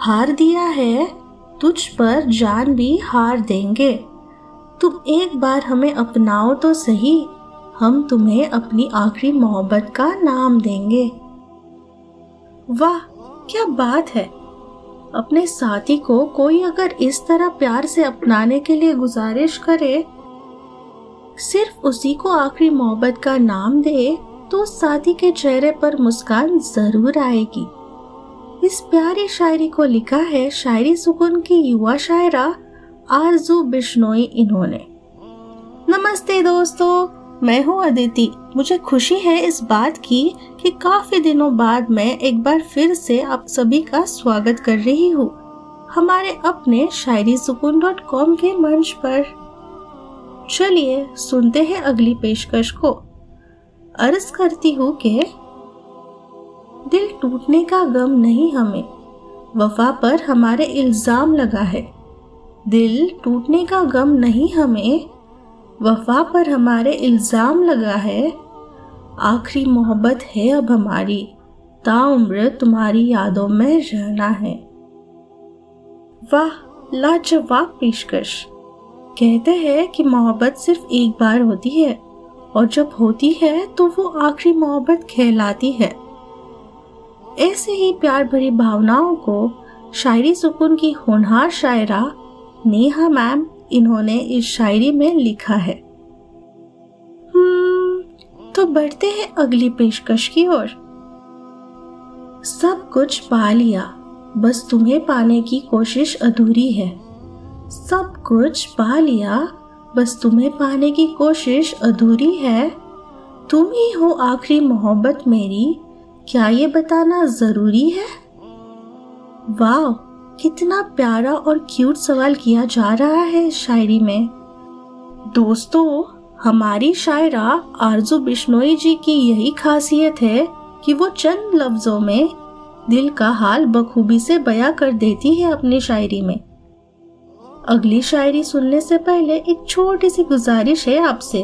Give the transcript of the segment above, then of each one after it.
हार दिया है, तुझ पर जान भी हार देंगे। तुम एक बार हमें अपनाओ तो सही, हम तुम्हें अपनी आखिरी मोहब्बत का नाम देंगे। वाह, क्या बात है। अपने साथी को कोई अगर इस तरह प्यार से अपनाने के लिए गुजारिश करे, सिर्फ़ उसी को आखिरी मोहब्बत का नाम दे तो साथी के चेहरे पर मुस्कान ज़रूर आएगी। इस प्यारी शायरी को लिखा है शायरी सुकून की युवा शायरा आरज़ू बिश्नोई इन्होंने। नमस्ते दोस्तों, मैं हूँ अदिति। मुझे खुशी है इस बात की कि काफ़ी दिनों बाद मैं एक बार फिर से आप सभी का स्वागत कर रही हूँ हमारे अपने शायरी सुकून डॉट कॉम के मंच पर। चलिए सुनते हैं अगली पेशकश को। अर्ज़ करती हूँ कि दिल टूटने का गम नहीं हमें। वफा पर हमारे इल्ज़ाम लगा है। दिल टूटने का गम नहीं हमें। वफा पर हमारे इल्ज़ाम लगा है। आखिरी मोहब्बत है अब हमारी। ताउम्र तुम्हारी यादों में रहना है। वाह, लाजवाब पेशकश। कहते हैं कि मोहब्बत सिर्फ़ एक बार होती है, और जब होती है तो वो आखिरी मोहब्बत कहलाती है। ऐसे ही प्यार भरी भावनाओं को शायरी सुकून की होनहार शायरा नेहा मैम इन्होंने इस शायरी में लिखा है। हम्म, तो बढ़ते हैं अगली पेशकश की ओर। सब कुछ पा लिया बस तुम्हें पाने की कोशिश अधूरी है। सब कुछ पा लिया बस तुम्हें पाने की कोशिश अधूरी है। तुम ही हो आखिरी मोहब्बत मेरी क्या ये बताना ज़रूरी है? वाह कितना प्यारा और क्यूट सवाल किया जा रहा है शायरी में। दोस्तों, हमारी शायरा आरज़ू बिश्नोई जी की यही खासियत है कि वो चंद लफ्जों में दिल का हाल बखूबी से बयां कर देती है अपनी शायरी में। अगली शायरी सुनने से पहले एक छोटी सी गुजारिश है आपसे।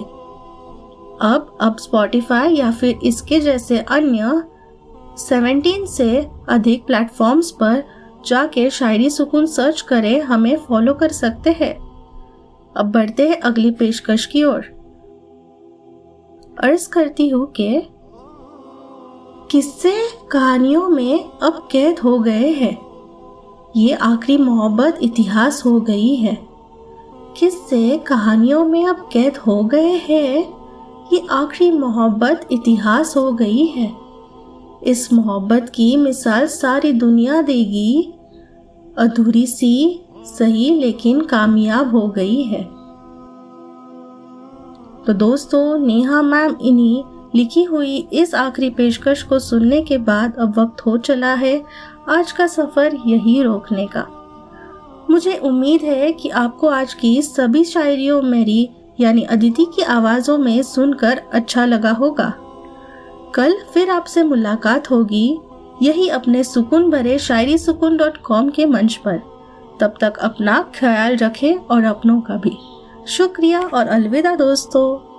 अब अब स्पॉटिफाई या फिर इसके जैसे अन्य 17 से अधिक प्लेटफॉर्म्स पर जाके शायरी सुकून सर्च करें, हमें फॉलो कर सकते हैं। अब बढ़ते हैं अगली पेशकश की ओर। अर्ज़ करती हूँ कि किस्से कहानियों में अब कैद हो गए हैं। ये आखिरी मोहब्बत इतिहास हो गई है। किस्से कहानियों में अब कैद हो गए हैं। ये आखिरी मोहब्बत इतिहास हो गई है। इस मोहब्बत की मिसाल सारी दुनिया देगी। अधूरी सी, सही लेकिन कामयाब हो गई है। तो दोस्तों, नेहा मैम इन्हीं लिखी हुई इस आखिरी पेशकश को सुनने के बाद अब वक्त हो चला है आज का सफ़र यही रोकने का। मुझे उम्मीद है कि आपको आज की सभी शायरियों मेरी, यानी अदिति की आवाजों में सुनकर अच्छा लगा होगा। कल फिर आपसे मुलाकात होगी। यही अपने सुकून भरे शायरी सुकून डॉट कॉम के मंच पर। तब तक अपना ख्याल रखें और अपनों का भी। शुक्रिया और अलविदा दोस्तों।